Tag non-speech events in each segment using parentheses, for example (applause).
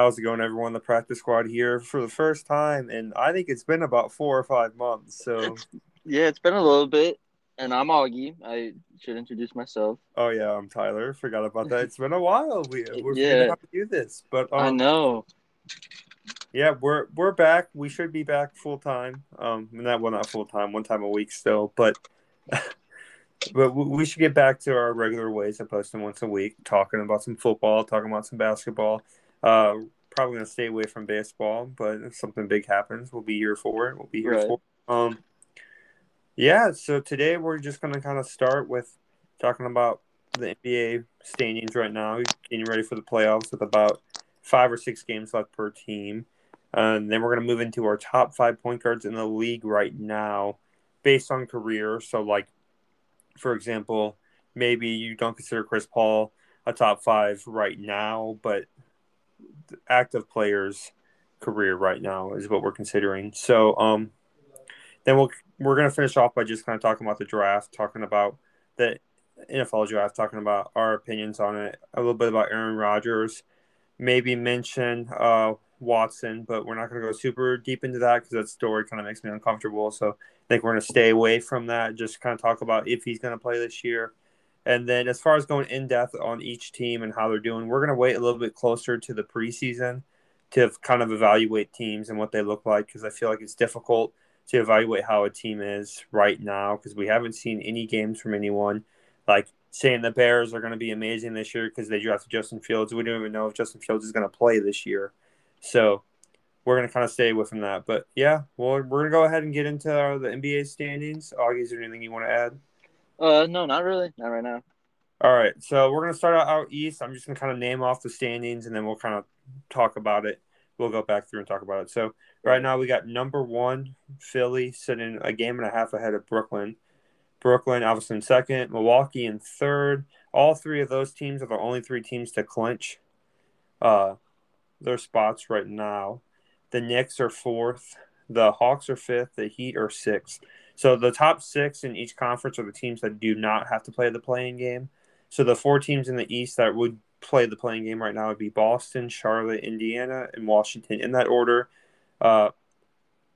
How's it going, everyone? The practice squad here for the first time, and I think it's been about four or five months. So, yeah, it's been a little bit, and I'm Augie. I should introduce myself. Oh yeah, I'm Tyler. Forgot about that. It's been a while. We we're yeah. how to do this, but um, I know. Yeah, we're we're back. We should be back full time. Um, not well, not full time. One time a week still, but. (laughs) but we should get back to our regular ways of posting once a week, talking about some football, talking about some basketball, uh, probably gonna stay away from baseball, but if something big happens, we'll be here for it. We'll be here Right. for. It. Um, yeah. So today we're just gonna kind of start with talking about the NBA standings right now, getting ready for the playoffs with about five or six games left per team, and then we're gonna move into our top five point guards in the league right now, based on career. So like, for example, maybe you don't consider Chris Paul a top five right now, but active players career right now is what we're considering. So um then we'll we're gonna finish off by just kind of talking about the draft, talking about the NFL draft, talking about our opinions on it, a little bit about Aaron Rodgers, maybe mention uh Watson, but we're not gonna go super deep into that because that story kind of makes me uncomfortable. So I think we're gonna stay away from that, just kind of talk about if he's gonna play this year. And then as far as going in depth on each team and how they're doing, we're going to wait a little bit closer to the preseason to kind of evaluate teams and what they look like because I feel like it's difficult to evaluate how a team is right now because we haven't seen any games from anyone. Like saying the Bears are going to be amazing this year because they drafted Justin Fields. We don't even know if Justin Fields is going to play this year. So we're going to kind of stay away from that. But yeah, well, we're going to go ahead and get into the NBA standings. Augie, is there anything you want to add? Uh, no, not really, not right now. All right, so we're gonna start out out east. I'm just gonna kind of name off the standings, and then we'll kind of talk about it. We'll go back through and talk about it. So right now we got number one Philly sitting a game and a half ahead of Brooklyn. Brooklyn obviously in second, Milwaukee in third. All three of those teams are the only three teams to clinch uh, their spots right now. The Knicks are fourth. The Hawks are fifth. The Heat are sixth. So the top six in each conference are the teams that do not have to play the play-in game. So the four teams in the East that would play the play-in game right now would be Boston, Charlotte, Indiana, and Washington in that order. Uh,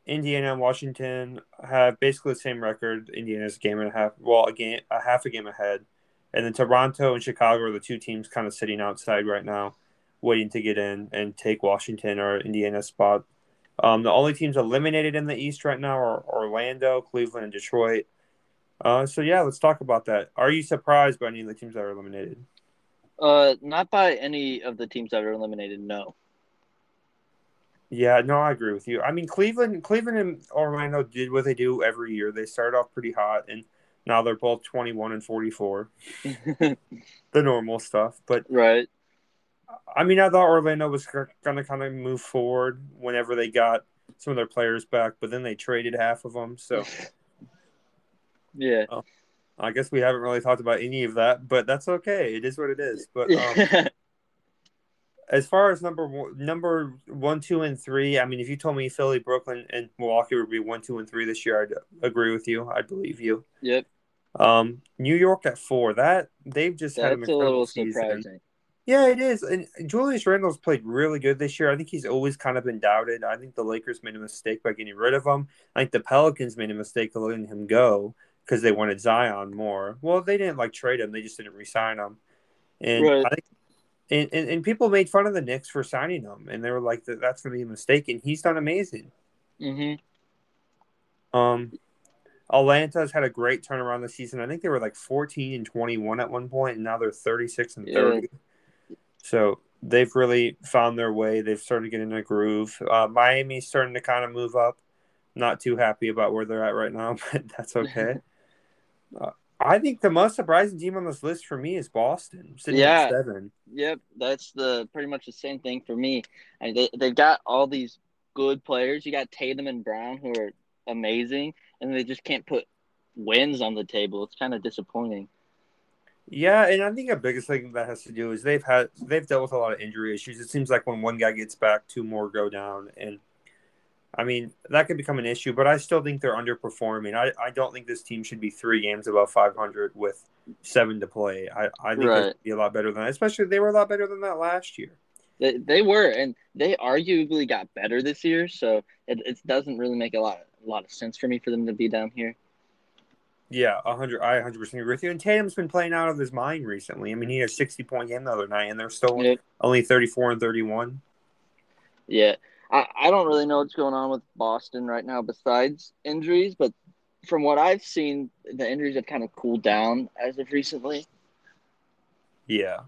Indiana and Washington have basically the same record. Indiana's a game and a half, well, a game, a half a game ahead, and then Toronto and Chicago are the two teams kind of sitting outside right now, waiting to get in and take Washington or Indiana's spot. Um, the only teams eliminated in the East right now are Orlando, Cleveland, and Detroit. Uh, so yeah, let's talk about that. Are you surprised by any of the teams that are eliminated? Uh, not by any of the teams that are eliminated. No. Yeah, no, I agree with you. I mean, Cleveland, Cleveland and Orlando did what they do every year. They started off pretty hot, and now they're both twenty-one and forty-four. (laughs) the normal stuff, but right. I mean, I thought Orlando was going to kind of move forward whenever they got some of their players back, but then they traded half of them. So, (laughs) Yeah. I guess we haven't really talked about any of that, but that's okay. It is what it is. But um, (laughs) as far as number one, number one, two, and three, I mean, if you told me Philly, Brooklyn, and Milwaukee would be one, two, and three this year, I'd agree with you. I'd believe you. yep. Um, New York at four. That they've just had an That's a little season. surprising. Yeah, it is. And Julius Randle's played really good this year. I think he's always kind of been doubted. I think the Lakers made a mistake by getting rid of him. I think the Pelicans made a mistake of letting him go because they wanted Zion more. Well, they didn't like trade him; they just didn't re-sign him. And Right. I think, and, and, and people made fun of the Knicks for signing him, and they were like, "That- "That's going to be a mistake." And he's done amazing. hmm Um, Atlanta's had a great turnaround this season. I think they were like 14 and 21 at one point, and now they're 36 and Yeah. 30. So they've really found their way. They've started getting in a groove. Uh, Miami's starting to kind of move up. Not too happy about where they're at right now, (laughs) but that's okay. (laughs) uh, I think the most surprising team on this list for me is Boston, Yeah. Yep. That's the pretty much the same thing for me. And they they've got all these good players. You got Tatum and Brown who are amazing, and they just can't put wins on the table. It's kind of disappointing. Yeah, and I think the biggest thing that has to do is they've had they've dealt with a lot of injury issues. It seems like when one guy gets back, two more go down, and I mean that could become an issue. But I still think they're underperforming. I, I don't think this team should be three games above five hundred with seven to play. I I think Right. be a lot better than that. Especially they were a lot better than that last year. They, they were, and they arguably got better this year. So it, it doesn't really make a lot a lot of sense for me for them to be down here. Yeah, hundred. I hundred percent agree with you. And Tatum's been playing out of his mind recently. I mean, he had a sixty point game the other night, and they're still Yeah. only thirty four and thirty one. Yeah, I, I don't really know what's going on with Boston right now besides injuries, but from what I've seen, the injuries have kind of cooled down as of recently. Yeah,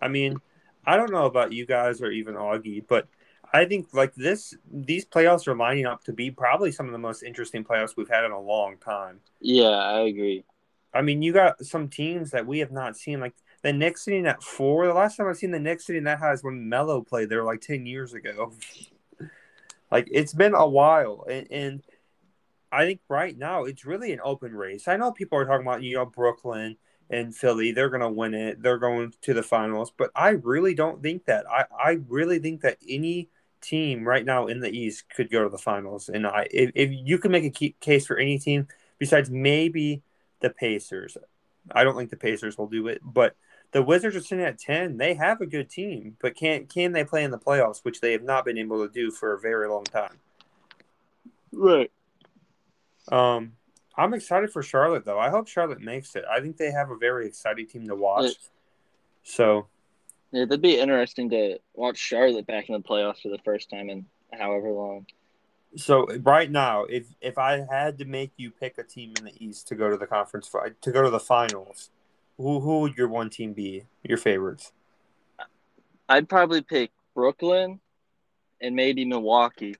I mean, I don't know about you guys or even Augie, but I think like this, these playoffs are lining up to be probably some of the most interesting playoffs we've had in a long time. Yeah, I agree. I mean, you got some teams that we have not seen, like the Knicks sitting at four. The last time I've seen the Knicks sitting that high is when Melo played there like ten years ago. (laughs) like it's been a while, and, and I think right now it's really an open race. I know people are talking about you know Brooklyn and Philly, they're going to win it. They're going to the finals, but I really don't think that. I I really think that any team right now in the East could go to the finals, and I if, if you can make a key, case for any team besides maybe the Pacers. I don't think the Pacers will do it, but the Wizards are sitting at ten. They have a good team, but can can they play in the playoffs, which they have not been able to do for a very long time. Right. Um, I'm excited for Charlotte though. I hope Charlotte makes it. I think they have a very exciting team to watch. Yeah. So Yeah, that'd be interesting to watch Charlotte back in the playoffs for the first time in however long. so right now, if if I had to make you pick a team in the East to go to the conference to go to the finals, who who would your one team be? Your favorites? I'd probably pick Brooklyn and maybe Milwaukee.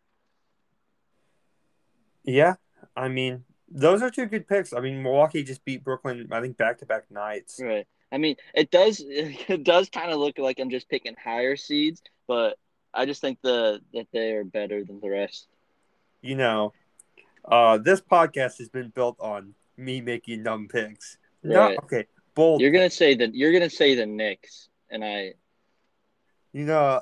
Yeah, I mean those are two good picks. I mean Milwaukee just beat Brooklyn. I think back to back nights. Right. I mean, it does (laughs) it does kind of look like I'm just picking higher seeds, but I just think the that they are better than the rest. You know, uh, this podcast has been built on me making dumb picks. Right. okay, bold. You're gonna say that you're gonna say the Knicks, and I You know,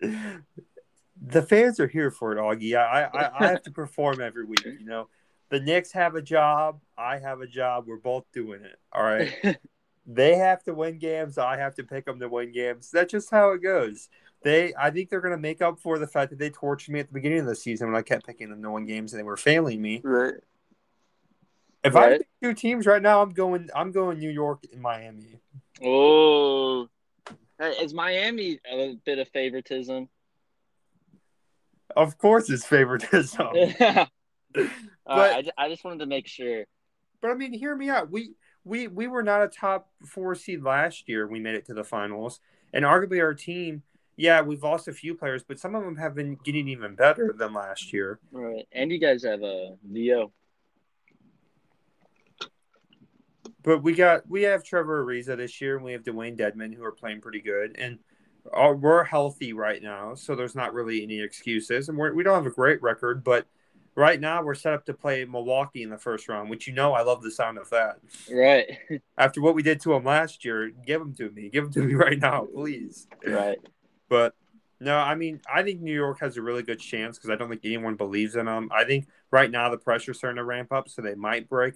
(laughs) the fans are here for it, Augie. I, I, I have to perform every week. You know, the Knicks have a job. I have a job. We're both doing it. All (laughs) right. they have to win games. I have to pick them to win games. That's just how it goes. They, I think they're going to make up for the fact that they tortured me at the beginning of the season when I kept picking them to win games and they were failing me. right. If I pick two teams right now, I'm going. I'm going New York and Miami. Oh, is Miami a bit of favoritism? Of course, it's favoritism. (laughs) All (laughs) But- I, I just wanted to make sure. But I mean, hear me out. We we we were not a top four seed last year. We made it to the finals, and arguably our team. Yeah, we've lost a few players, but some of them have been getting even better than last year. Right, and you guys have a VO. But we got we have Trevor Ariza this year, and we have Dewayne Dedmon who are playing pretty good, and uh, we're healthy right now, so there's not really any excuses, and we're, we don't have a great record, but right now we're set up to play Milwaukee in the first round, which you know I love the sound of that. Right, (laughs) After what we did to them last year, give them to me, give them to me (laughs) right now, please. right. But no, I mean, I think New York has a really good chance because I don't think anyone believes in them. I think right now the pressure's starting to ramp up, so they might break.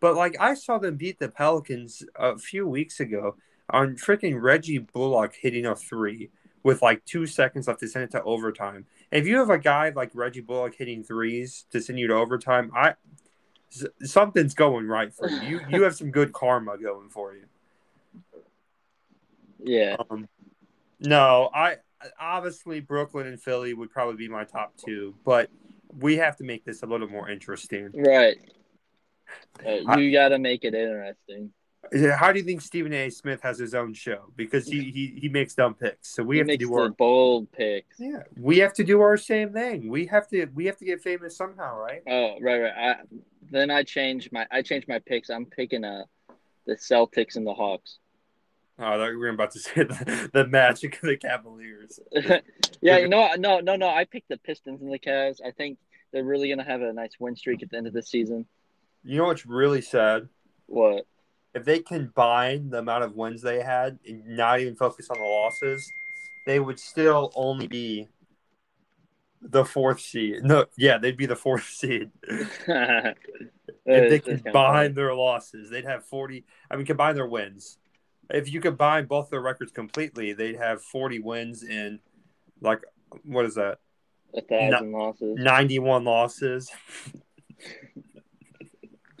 But like I saw them beat the Pelicans a few weeks ago on freaking Reggie Bullock hitting a three with like two seconds left to send it to overtime. If you have a guy like Reggie Bullock hitting threes to send you to overtime, I something's going right for you. You you have some good karma going for you. Yeah, Um, no, I obviously Brooklyn and Philly would probably be my top two, but we have to make this a little more interesting. right. Uh, you got to make it interesting. How do you think Stephen A. Smith has his own show? Because he he, he makes dumb picks, so we He have to do our bold picks. yeah we have to do our same thing. We have to we have to get famous somehow, right? Oh, right, right. I, then I changed my I changed my picks. I'm picking uh the Celtics and the Hawks. Oh, I thought we were about to (laughs) say the, the Magic and the Cavaliers. (laughs) yeah, you (laughs) know, no, no, no. I picked the Pistons and the Cavs. I think they're really gonna have a nice win streak at the end of the season. You know what's really sad? What? If they combine the amount of wins they had and not even focus on the losses, they would still only be the fourth seed. No, yeah, they'd be the fourth (laughs) seed. (laughs) if they combine their losses, they'd have 40. I mean, combine their wins. if you combine both their records completely, they'd have 40 wins and like what is that? A thousand losses. 91 losses. (laughs)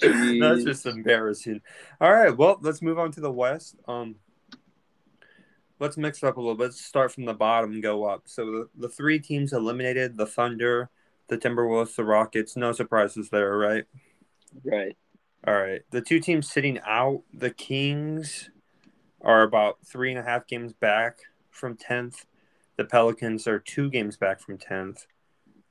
That's just embarrassing. All right, well, let's move on to the West. Um, let's mix it up a little bit. Let's start from the bottom and go up. So the, the three teams eliminated: the Thunder, the Timberwolves, the Rockets. No surprises there, right? Right. All right. The two teams sitting out, the Kings are about three and a half games back from tenth. The Pelicans are two games back from tenth,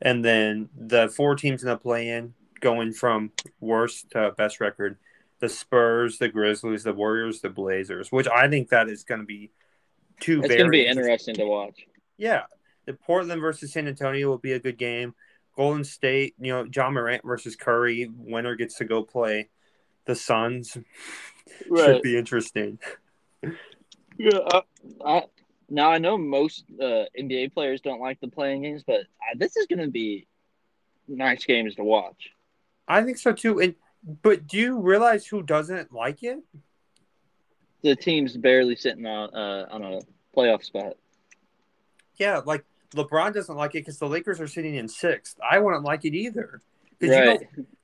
and then the four teams in the play-in going from worst to best record. The Spurs, the Grizzlies, the Warriors, the Blazers, which I think that is going to be two. It's going to be interesting to watch. Yeah, the Portland versus San Antonio will be a good game. Golden State, you know, Ja Morant versus Curry. Winner gets to go play the Suns. (laughs) Right. Should be interesting. Yeah. I, I, now I know most uh, NBA players don't like the play-in games, but uh, this is going to be nice games to watch. I think so too. And but do you realize who doesn't like it? The team's barely sitting on uh, on a playoff spot. Yeah, like LeBron doesn't like it because the Lakers are sitting in sixth. I wouldn't like it either. you Right.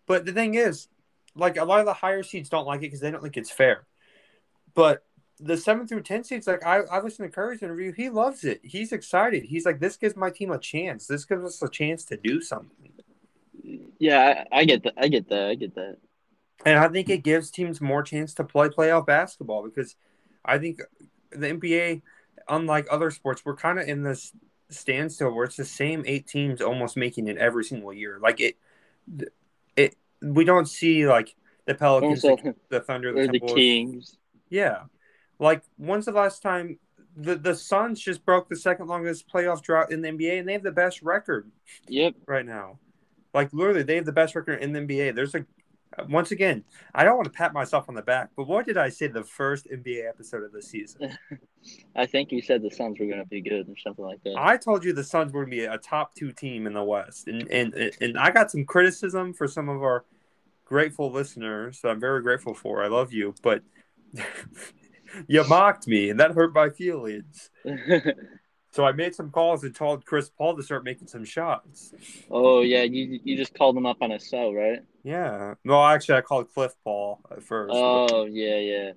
but the thing is, like a lot of the higher seeds don't like it because they don't think it's fair. But the seven through ten seeds, like I, I listened to Curry's interview, he loves it. He's excited. He's like, this gives my team a chance. This gives us a chance to do something. Yeah, I, I get that. I get that. I get that. And I think it gives teams more chance to play playoff basketball because I think the NBA, unlike other sports, we're kind of in this standstill where it's the same eight teams almost making it every single year. Like it, it we don't see like the Pelicans, Also, the, the Thunder, the the Kings. Yeah, like when's the last time the the Suns just broke the second longest playoff drought in the NBA and they have the best record Yep. right now. Like literally, they have the best record in the NBA. There's a once again, I don't want to pat myself on the back, but what did I say the first NBA episode of the season? (laughs) I think you said the Suns were going to be good or something like that. I told you the Suns were going to be a top two team in the West, and and and I got some criticism for some of our grateful listeners. So I'm very grateful for. I love you, but (laughs) you mocked me, and that hurt my feelings. (laughs) So I made some calls and told Chris Paul to start making some shots. oh yeah, you you just called him up on a cell, right? Yeah. No, actually, I called Cliff Paul at first. Oh yeah, yeah.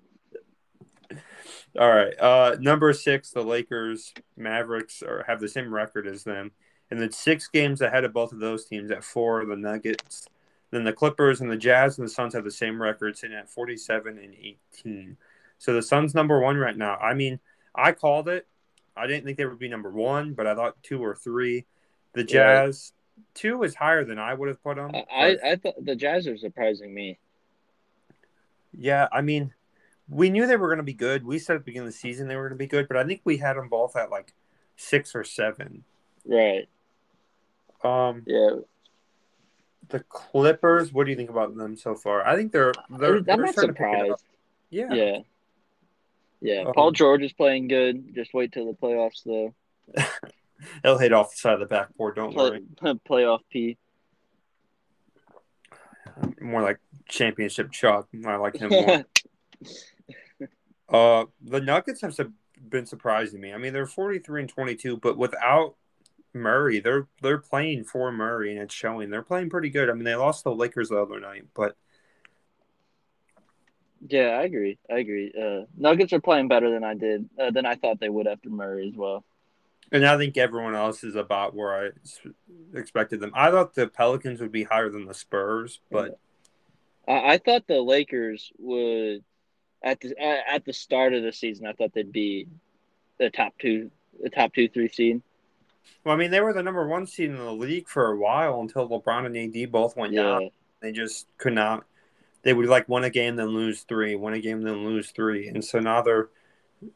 All right. Uh, number six, the Lakers, Mavericks are have the same record as them, and then six games ahead of both of those teams at four. The Nuggets, then the Clippers and the Jazz and the Suns have the same record, sitting at forty-seven and eighteen. So the Suns number one right now. I mean, I called it. I didn't think they would be number one, but I thought two or three. The Jazz, two is higher than I would have put them. I I, I thought the Jazz are surprising me. Yeah, I mean, we knew they were going to be good. We said at the beginning of the season they were going to be good, but I think we had them both at like six or seven. Right. Um, Yeah. the Clippers. What do you think about them so far? I think they're they're, I'm they're not starting to pick it up. surprised. Yeah. Yeah. Yeah. Um, Paul George is playing good. Just wait till the playoffs, though. (laughs) he'll hit off the side of the backboard. Don't Play, worry. (laughs) playoff P. More like championship Chuck. I like him more. (laughs) uh, the Nuggets have been surprising me. I mean, they're forty three and twenty two, but without Murray, they're they're playing for Murray, and it's showing. They're playing pretty good. I mean, they lost the Lakers the other night, but yeah, I agree. I agree. Uh, Nuggets are playing better than I did, uh, than I thought they would after Murray as well. And I think everyone else is about where I expected them. I thought the Pelicans would be higher than the Spurs, but I, I thought the Lakers would at the at at the start of the season. I thought they'd be the top two, the top two, three seed. well, I mean, they were the number one seed in the league for a while until LeBron and AD both went Yeah, down. They just could not. They would like win a game, then lose three, win a game, then lose three, and so now they're.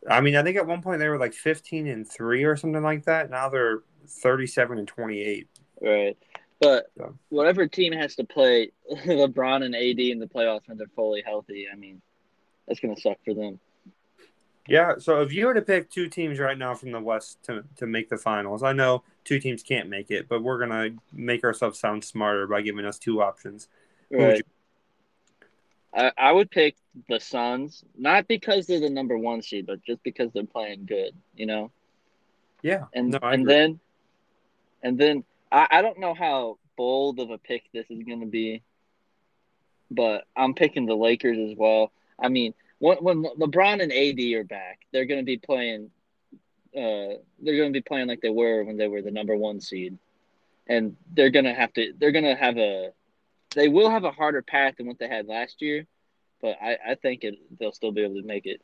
I mean, I think at one point they were like fifteen and three or something like that. Now they're thirty-seven and twenty-eight. right. But Yeah. whatever team has to play (laughs) LeBron and AD in the playoffs when they're fully healthy, I mean, that's gonna suck for them. Yeah. So if you were to pick two teams right now from the West to to make the finals, I know two teams can't make it, but we're gonna make ourselves sound smarter by giving us two options. Right. I, I would pick the Suns, not because they're the number one seed, but just because they're playing good, you know. Yeah, And no, and then, and then I, I don't know how bold of a pick this is going to be, but I'm picking the Lakers as well. I mean, when when LeBron and AD are back, they're going to be playing. Uh, they're going to be playing like they were when they were the number one seed, and they're going to have to. They're going to have a. They will have a harder path than what they had last year, but I, I think it, they'll still be able to make it.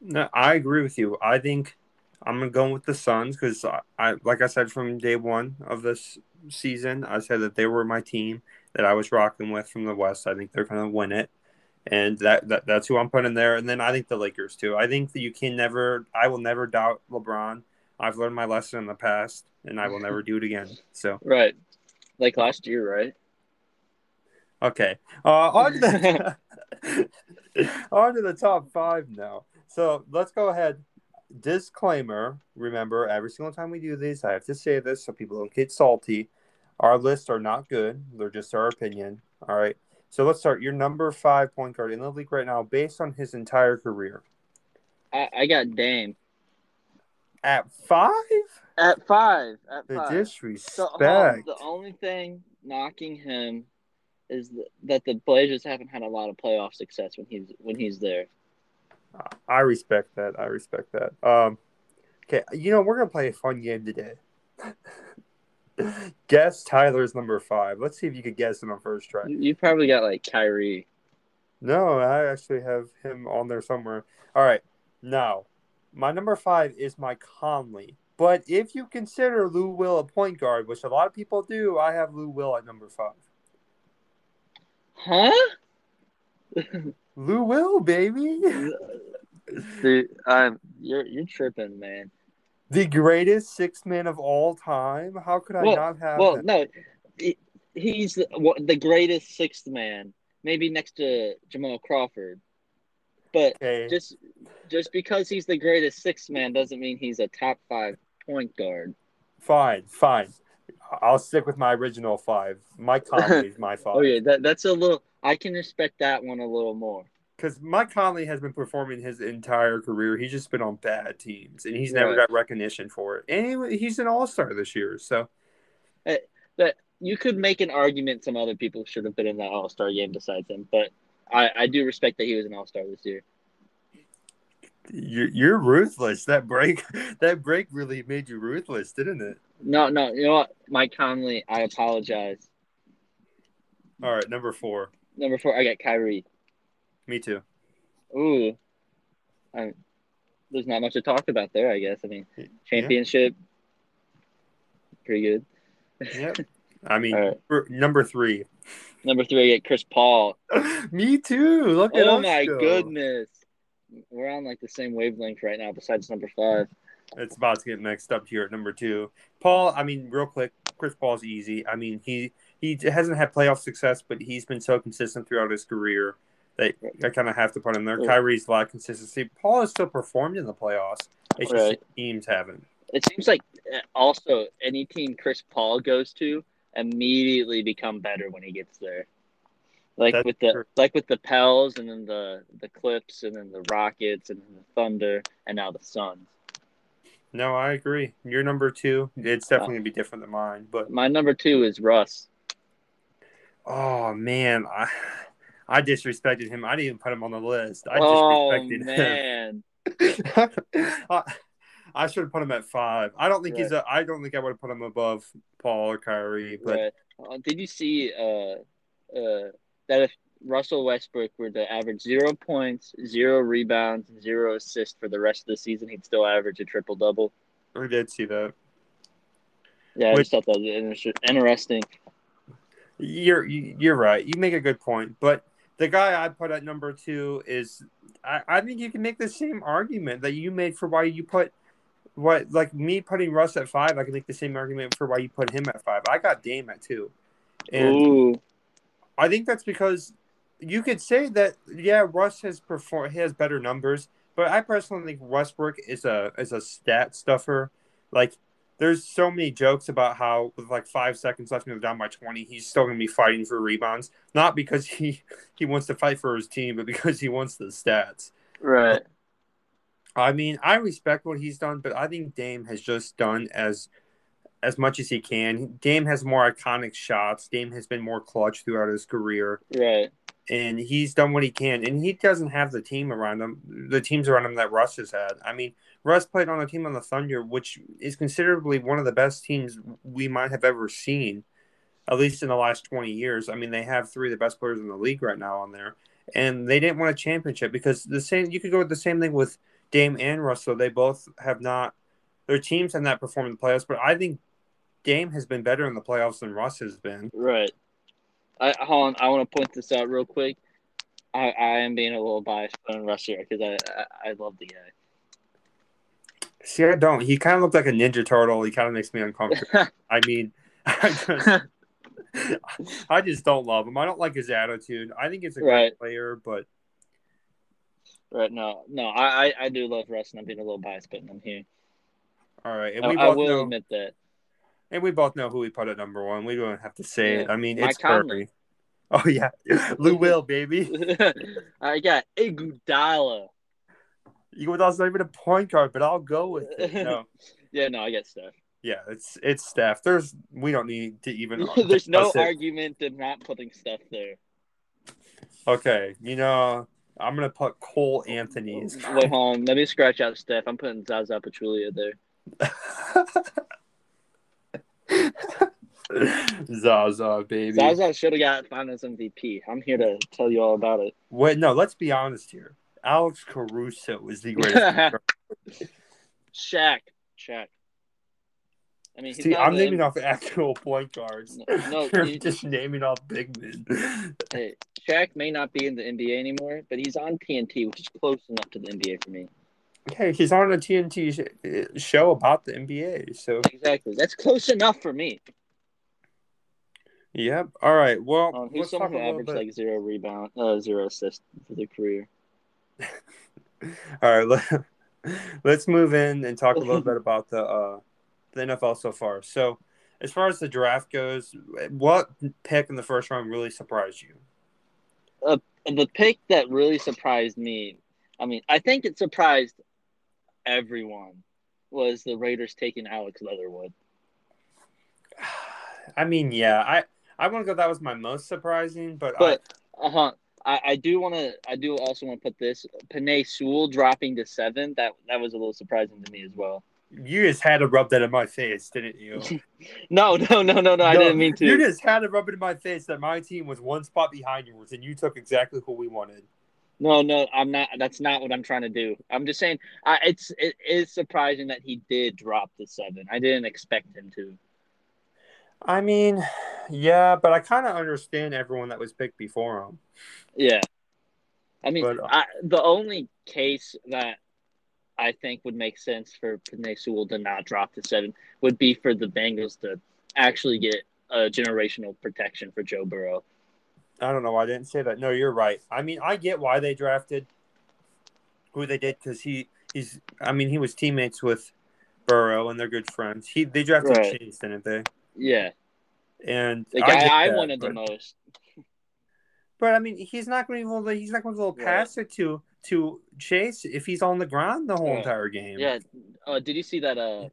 No, I agree with you. I think I'm gonna go with the Suns because I, I, like I said from day one of this season, I said that they were my team that I was rocking with from the West. I think they're gonna win it, and that, that that's who I'm putting there. And then I think the Lakers too. I think that you can never, I will never doubt LeBron. I've learned my lesson in the past, and I will never do it again. So Right, like last year, right? Okay, uh, on to the (laughs) (laughs) on to the top five now. So let's go ahead. Disclaimer: Remember, every single time we do these, I have to say this so people don't get salty. Our lists are not good; they're just our opinion. All right. So let's start. Your number five point guard in the league right now, based on his entire career, I, I got Dame at five. at five. At The five. disrespect. So, um, the only thing knocking him is that the Blazers haven't had a lot of playoff success when he's when he's there. I respect that. I respect that. Um, okay, you know we're gonna play a fun game today. (laughs) guess Tyler's number five. Let's see if you could guess him on first try. You, you probably got like Kyrie. No, I actually have him on there somewhere. All right, now my number five is Mike Conley. But if you consider Lou Will a point guard, which a lot of people do, I have Lou Will at number five. Huh? Lou Will, baby, Dude, I'm you're you're tripping, man. the greatest six man of all time. How could I Well- not have Well, him? no, he's the, the greatest sixth man, maybe next to Jamal Crawford. But Okay. just just because he's the greatest sixth man doesn't mean he's a top five point guard. Fine, fine. I'll stick with my original five. Mike (laughs) Conley is my five. Oh yeah, that that's a little. I can respect that one a little more. Because Mike Conley has been performing his entire career. He's just been on bad teams, and he's never Right. got recognition for it. And he- he's an all star this year. So, eh, That you could make an argument some other people should have been in that All Star game besides him, but I I do respect that he was an All Star this year. You're, you're ruthless. That break, (laughs) that break really made you ruthless, didn't it? No, no, you know what, Mike Conley, I apologize. All right, number four. Number four, I got Kyrie. Me too. Ooh, I, there's not much to talk about there. I guess. I mean, championship, pretty good. Yep. I (laughs) mean, right. for- number three. Number three, I get Chris Paul. (laughs) Me too. Look at Oh us my go. goodness, we're on like the same wavelength right now. Besides number five. It's about to get mixed up here at number two. Paul, I mean, real quick, Chris Paul's easy. I mean, he he hasn't had playoff success, but he's been so consistent throughout his career that I kind of have to put him there. Yeah. Kyrie's a lot of consistency. Paul has still performed in the playoffs. It's just Right. the teams haven't. It seems like uh, also any team Chris Paul goes to immediately become better when he gets there. Like That's with the true. like with the Pels and then the the Clips and then the Rockets and then the Thunder and now the Suns. No, I agree. Your number two, it's definitely gonna be different than mine. But My number two is Russ. oh man, I I disrespected him. I didn't even put him on the list. I oh disrespected him. man, (laughs) I, I should have put him at five. I don't think he's a. I don't think I would have put him above Paul or Kyrie. But Right. Uh, did you see uh, uh, that if Russell Westbrook were to average zero points, zero rebounds, zero assists for the rest of the season, he'd still average a triple double? I did see that. Yeah, I just thought that was inter- interesting. You're you- you're right. You make a good point. But the guy I put at number two is. I, I think you can make the same argument that you made for why you put. What like me putting Russ at five, I can make the same argument for why you put him at five. I got Dame at two, and Ooh, I think that's because you could say that yeah, Russ has performed he has better numbers, but I personally think Westbrook is a is a stat stuffer. Like there's so many jokes about how with like five seconds left and they're down by 20, he's still going to be fighting for rebounds. Not because he (laughs) he wants to fight for his team, but because he wants the stats. Right. I mean, I respect what he's done, but I think Dame has just done as as much as he can. Dame has more iconic shots. Dame has been more clutch throughout his career. Right. And he's done what he can. And he doesn't have the team around him, the teams around him that Russ has had. I mean, Russ played on a team on the Thunder, which is considerably one of the best teams we might have ever seen, at least in the last 20 years. I mean, they have three of the best players in the league right now on there. And they didn't win a championship because the same you could go with the same thing with Dame and Russell. They both have not their teams have not performed in the playoffs, but I think Dame has been better in the playoffs than Russ has been. Right. I hold on. I want to point this out real quick. I, I am being a little biased on Russ here because I, I I love the guy. See, I don't. He kind of looked like a Ninja Turtle. He kind of makes me uncomfortable. (laughs) I mean, (laughs) I just, I just don't love him. I don't like his attitude. I think he's a great player, but Right. No. No. I, I I do love Russ, and I'm being a little biased putting him here. all right. And I, we I will know, admit that. And we both know who we put at number one. We don't have to say it. I mean, Mike it's Conley. Curry. (laughs) Oh yeah, (laughs) Lou Will, baby. (laughs) I got Iguodala. You that's not even a point guard, but I'll go with it. No, Yeah. No. I get Steph. yeah, it's it's Steph. There's we don't need to even. There's no it. argument to not putting Steph there. Okay, you know I'm gonna put Cole Anthony. as- Wait, on. Let me scratch out Steph. I'm putting Zaza Pachulia there. (laughs) Zaza, baby. Zaza should have got Finals MVP. I'm here to tell you all about it. Wait, no, let's be honest here. Alex Caruso is the greatest. (laughs) Shaq. Shaq. I mean, he's See, I'm naming off actual point guards. No, no, (laughs) he- just naming off big men. Hey, Shaq may not be in the NBA anymore, but he's on TNT, which is close enough to the NBA for me. Hey, he's on a TNT show about the NBA. So, Exactly. That's close enough for me. yep. All right. Well, Um, let's someone who averaged like zero rebound, uh, zero assist for their career? (laughs) All right. Let, (laughs) let's move in and talk a little (laughs) bit about the uh, the NFL so far. So, as far as the draft goes, what pick in the first round really surprised you? And the pick that really surprised me, I mean, I think it surprised everyone, was the Raiders taking Alex Leatherwood. (sighs) I mean, yeah, I I want to go. That was my most surprising, but, But uh huh. I, I do want to. I do also want to put this Penei Sewell dropping to seven. That that was a little surprising to me as well. You just had to rub that in my face, didn't you? (laughs) No, no, no, no, no. I didn't mean to. You just had to rub it in my face that my team was one spot behind yours, and you took exactly who we wanted. No, no, I'm not. That's not what I'm trying to do. I'm just saying. I, it's it is surprising that he did drop the seven. I didn't expect him to. I mean, yeah, but I kind of understand everyone that was picked before him. Yeah. I mean, But, uh, I, the only case that I think would make sense for Penei to not drop the seven would be for the Bengals to actually get a generational protection for Joe Burrow. I don't know why I didn't say that. No, you're right. I mean, I get why they drafted who they did because he he's. I mean, he was teammates with Burrow, and they're good friends. He they drafted Right. Chase, didn't they? Yeah, And the I guy get I, that, wanted the most. But I mean, he's not going to be able to. He's not going to be able to Right. pass it to to Chase if he's on the ground the whole Right. entire game. Yeah. Uh, did you see that uh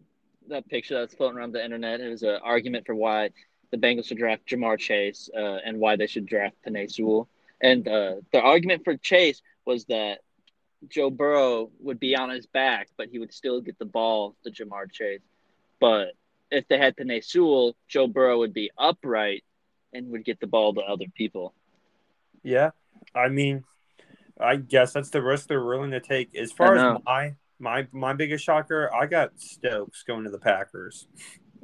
that picture that's floating around the internet? It was an argument for why the Bengals should draft Ja'Marr Chase uh, and why they should draft Penei Sewell. And uh, the argument for Chase was that Joe Burrow would be on his back, but he would still get the ball to Ja'Marr Chase. But if they had Penei Sewell, Joe Burrow would be upright and would get the ball to other people. Yeah, I mean, I guess that's the risk they're willing to take. As far as my my my biggest shocker, I got Stokes going to the Packers.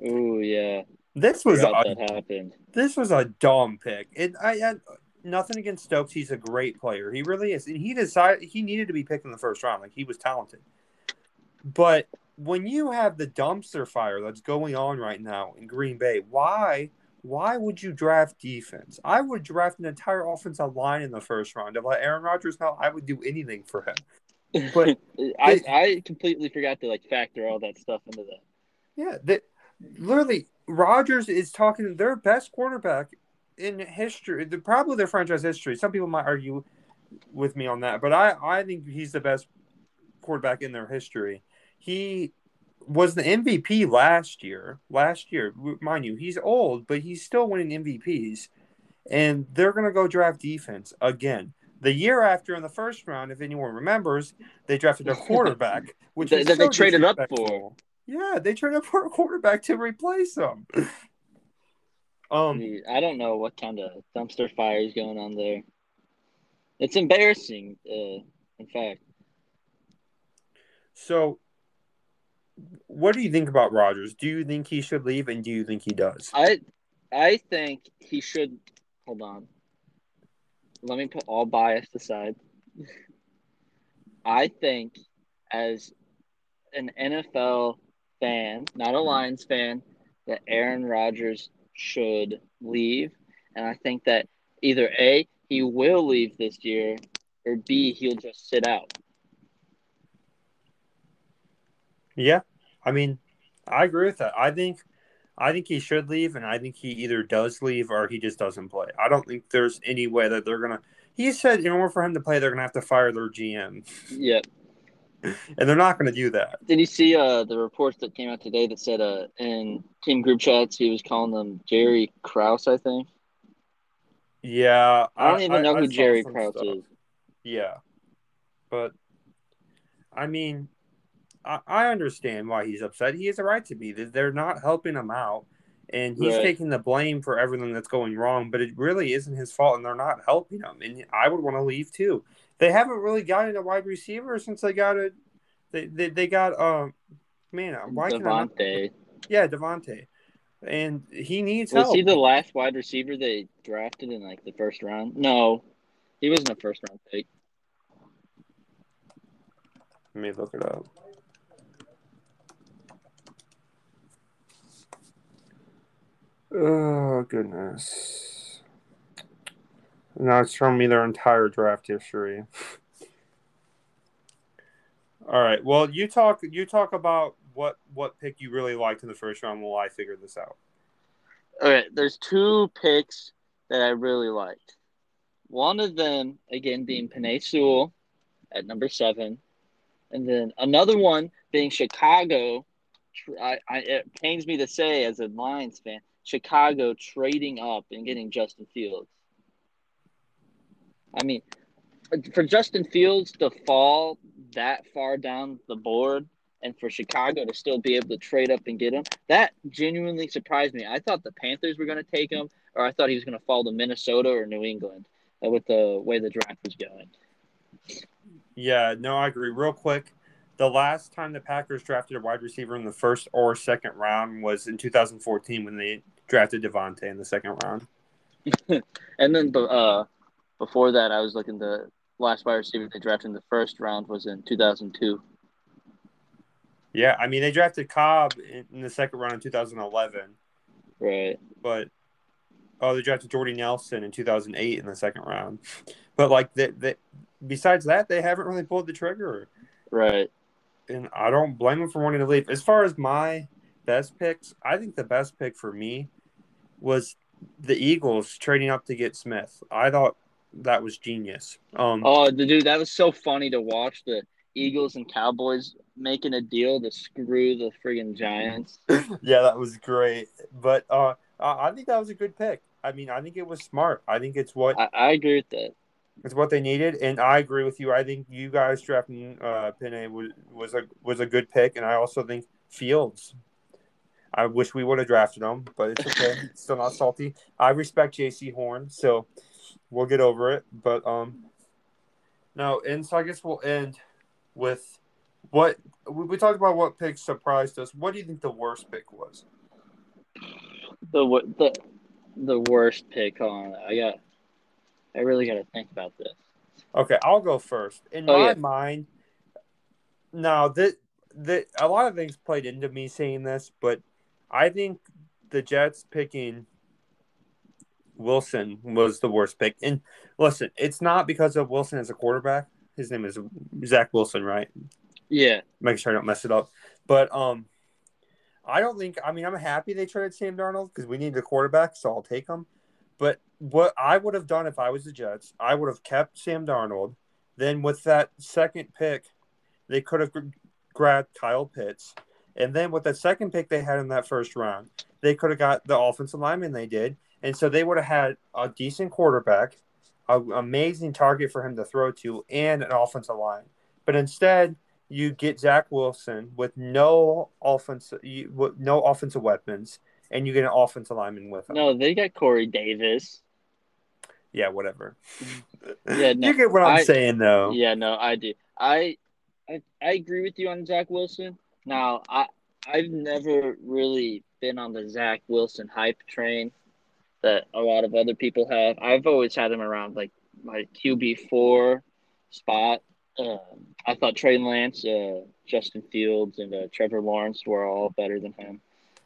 Oh yeah. This was a that happened. this was a dumb pick. It I had nothing against Stokes. He's a great player. He really is, and he decided he needed to be picked in the first round. Like he was talented, but when you have the dumpster fire that's going on right now in Green Bay, why? Why would you draft defense? I would draft an entire offensive line in the first round. If I let Aaron Rodgers now, I would do anything for him. But (laughs) I, they- I completely forgot to like factor all that stuff into that. Yeah, they, literally Rodgers is talking their best quarterback in history, the, probably their franchise history. Some people might argue with me on that, but I, I think he's the best quarterback in their history. He was the MVP last year. Last year, mind you, he's old, but he's still winning MVPs. And they're going to go draft defense again. The year after, in the first round, if anyone remembers, they drafted a (laughs) quarterback, which that, so they traded up for. Yeah, they traded up (laughs) for a quarterback to replace him. Um, I don't know what kind of dumpster fire is going on there. It's embarrassing, uh, in fact. So, what do you think about Rodgers? Do you think he should leave, and do you think he does? I, I think he should. Hold on. Let me put all bias aside. (laughs) I think, as an NFL fan, not a mm-hmm. Lions fan, that Aaron Rodgers should leave. And I think that either A, he will leave this year, or B, he'll just sit out. Yeah. I mean, I agree with that. I think I think he should leave and I think he either does leave or he just doesn't play. I don't think there's any way that they're gonna he said in order for him to play they're gonna have to fire their GM. Yep. (laughs) and they're not gonna do that. Did you see uh the reports that came out today that said uh in team group chats he was calling them Jerry Krause, I think? Yeah. I don't even know I who Jerry Krause stuff. is. Yeah. But I mean I, I understand why he's upset. He has a right to be. They're not helping him out, and he's Right. taking the blame for everything that's going wrong. But it really isn't his fault, and they're not helping him. And I would want to leave too. They haven't really gotten a wide receiver since they got a. They they, they got um, man, why can I not? Davante. Yeah, Davante, and he needs Was help. he the last wide receiver they drafted in like the first round? No, he wasn't a first round pick. Let me look it up. Oh goodness! Now it's showing me their entire draft history. (laughs) All right. Well, you talk. You talk about what what pick you really liked in the first round while I figure this out. All right, there's two picks that I really liked. One of them, again, being Penei Sewell at number seven, and then another one being Chicago. I, I, it pains me to say, as a Lions fan, Chicago trading up and getting Justin Fields. I mean, for Justin Fields to fall that far down the board and for Chicago to still be able to trade up and get him, that genuinely surprised me. I thought the Panthers were going to take him, or I thought he was going to fall to Minnesota or New England uh, with the way the draft was going. Yeah. No, I agree. Real quick, the last time the Packers drafted a wide receiver in the first or second round was in 2014 when they drafted Davante in the second round. (laughs) And then uh, before that, I was looking the last wide receiver they drafted in the first round was in 2002. Yeah, I mean they drafted Cobb in, the second round in 2011, Right. but oh, they drafted Jordy Nelson in 2008 in the second round. But like that besides that, they haven't really pulled the trigger, Right. And I don't blame them for wanting to leave. As far as my best picks, I think the best pick for me was the Eagles trading up to get Smith. I thought that was genius. Um, Oh, the dude, that was so funny to watch the Eagles and Cowboys making a deal to screw the friggin' Giants. (laughs) yeah, that was great. But uh, I I think that was a good pick. I mean, I think it was smart. I think it's what I, I agree with that. It's what they needed, and I agree with you. I think you guys drafting uh, Penei was was a was a good pick, and I also think Fields. I wish we would have drafted him, but it's okay. (laughs) It's still not salty. I respect Jaycee Horn, so we'll get over it. But um, no, and so I guess we'll end with what we, we talked about. What pick surprised us? What do you think the worst pick was? The the the worst pick on. I got. I really got to think about this. Okay, I'll go first. In Oh, my yeah. mind, now that that a lot of things played into me saying this, but I think the Jets picking Wilson was the worst pick. And listen, it's not because of Wilson as a quarterback. His name is Zach Wilson, right? Yeah. Make sure I don't mess it up. But um, I don't think. I mean, I'm happy they traded Sam Darnold because we need a quarterback, so I'll take him. But what I would have done if I was the Jets, I would have kept Sam Darnold. Then with that second pick, they could have grabbed Kyle Pitts. And then with the second pick they had in that first round, they could have got the offensive lineman they did. And so they would have had a decent quarterback, an amazing target for him to throw to, and an offensive line. But instead, you get Zach Wilson with no offensive, no offensive weapons, and you get an offensive lineman with him. No, they got Corey Davis. Yeah, whatever. Yeah, (laughs) no, you get what I'm I- saying, though. Yeah, no, I do. I, I I agree with you on Zach Wilson. Now, I I've never really been on the Zach Wilson hype train that a lot of other people have. I've always had him around like my QB four spot. Um, I thought Trey Lance, uh, Justin Fields, and uh, Trevor Lawrence were all better than him.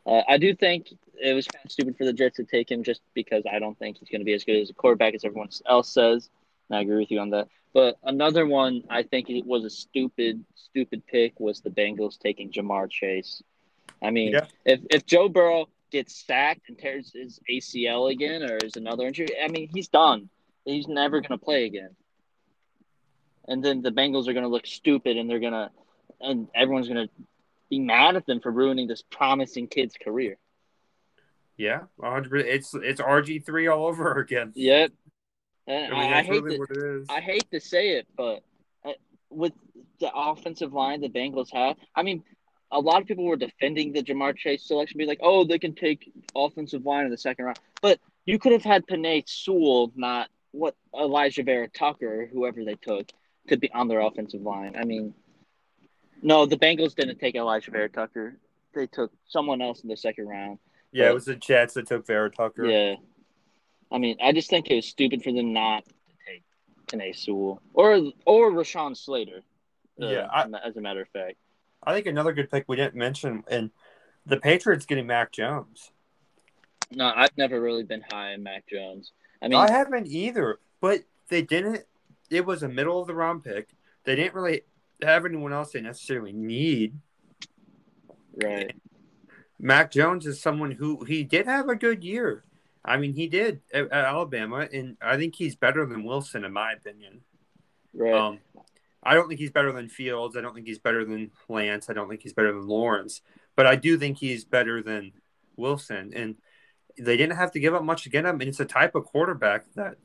Uh, I do think it was kind of stupid for the Jets to take him just because I don't think he's going to be as good as a quarterback as everyone else says. And I agree with you on that. But another one I think it was a stupid, stupid pick was the Bengals taking Ja'Marr Chase. I mean, Yeah. if if Joe Burrow gets sacked and tears his ACL again or is another injury, I mean, he's done. He's never going to play again. And then the Bengals are going to look stupid and they're going to, and everyone's going to be mad at them for ruining this promising kid's career. Yeah, 100. It's it's RG three all over again. Yep. And I mean, I hate really to, what it is. I hate to say it, but uh, with the offensive line the Bengals have, I mean, a lot of people were defending the Ja'Marr Chase selection, be like, "Oh, they can take offensive line in the second round," but you could have had Penei Sewell, not what Alijah Vera Tucker, whoever they took, to be on their offensive line. I mean, no, the Bengals didn't take Alijah Vera Tucker; they took someone else in the second round. yeah, it was the Jets that took Vera Tucker. Yeah. I mean, I just think it was stupid for them not to take Penei Sewell or or Rashawn Slater. uh, Yeah, I- as a matter of fact. I think another good pick we didn't mention, and the Patriots getting Mac Jones. No, I've never really been high on Mac Jones. I mean, I haven't either, but they didn't. It was a middle of the round pick. They didn't really have anyone else they necessarily need. right. Mac Jones is someone who he did have a good year. I mean, he did at, at Alabama, and I think he's better than Wilson, in my opinion. Right. Um, I don't think he's better than Fields. I don't think he's better than Lance. I don't think he's better than Lawrence. But I do think he's better than Wilson. And they didn't have to give up much to get him. And it's a type of quarterback that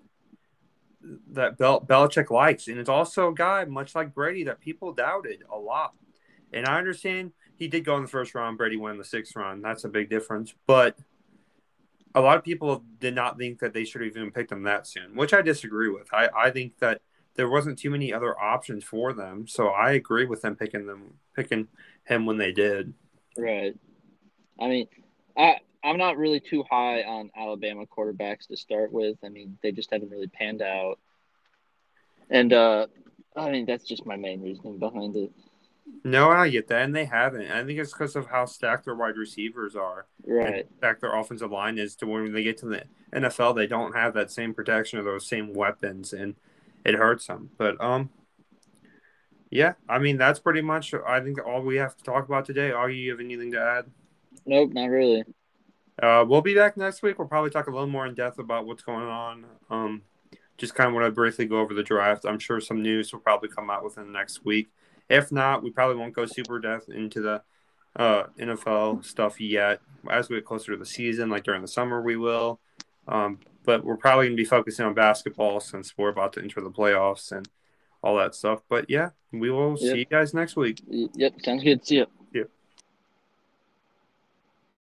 that Bel- Belichick likes. And it's also a guy, much like Brady, that people doubted a lot. And I understand he did go in the first round. Brady went in the sixth round. That's a big difference. But a lot of people did not think that they should have even picked him that soon, which I disagree with. I, I think that there wasn't too many other options for them. So I agree with them picking them picking him when they did. right. I mean, I I'm not really too high on Alabama quarterbacks to start with. I mean, they just haven't really panned out. And uh I mean, that's just my main reasoning behind it. No, I get that, and they haven't. I think it's because of how stacked their wide receivers are, Right. stacked their offensive line is. To when they get to the NFL, they don't have that same protection or those same weapons, and it hurts them. But um, yeah, I mean that's pretty much. I think all we have to talk about today. Augie, you have anything to add? Nope, not really. Uh, we'll be back next week. We'll probably talk a little more in depth about what's going on. Um, just kind of want to briefly go over the draft. I'm sure some news will probably come out within the next week. If not, we probably won't go super depth into the uh, NFL stuff yet. As we get closer to the season, like during the summer, we will. Um, but we're probably going to be focusing on basketball since we're about to enter the playoffs and all that stuff. But yeah, we will Yep. see you guys next week. Yep, sounds good. See ya.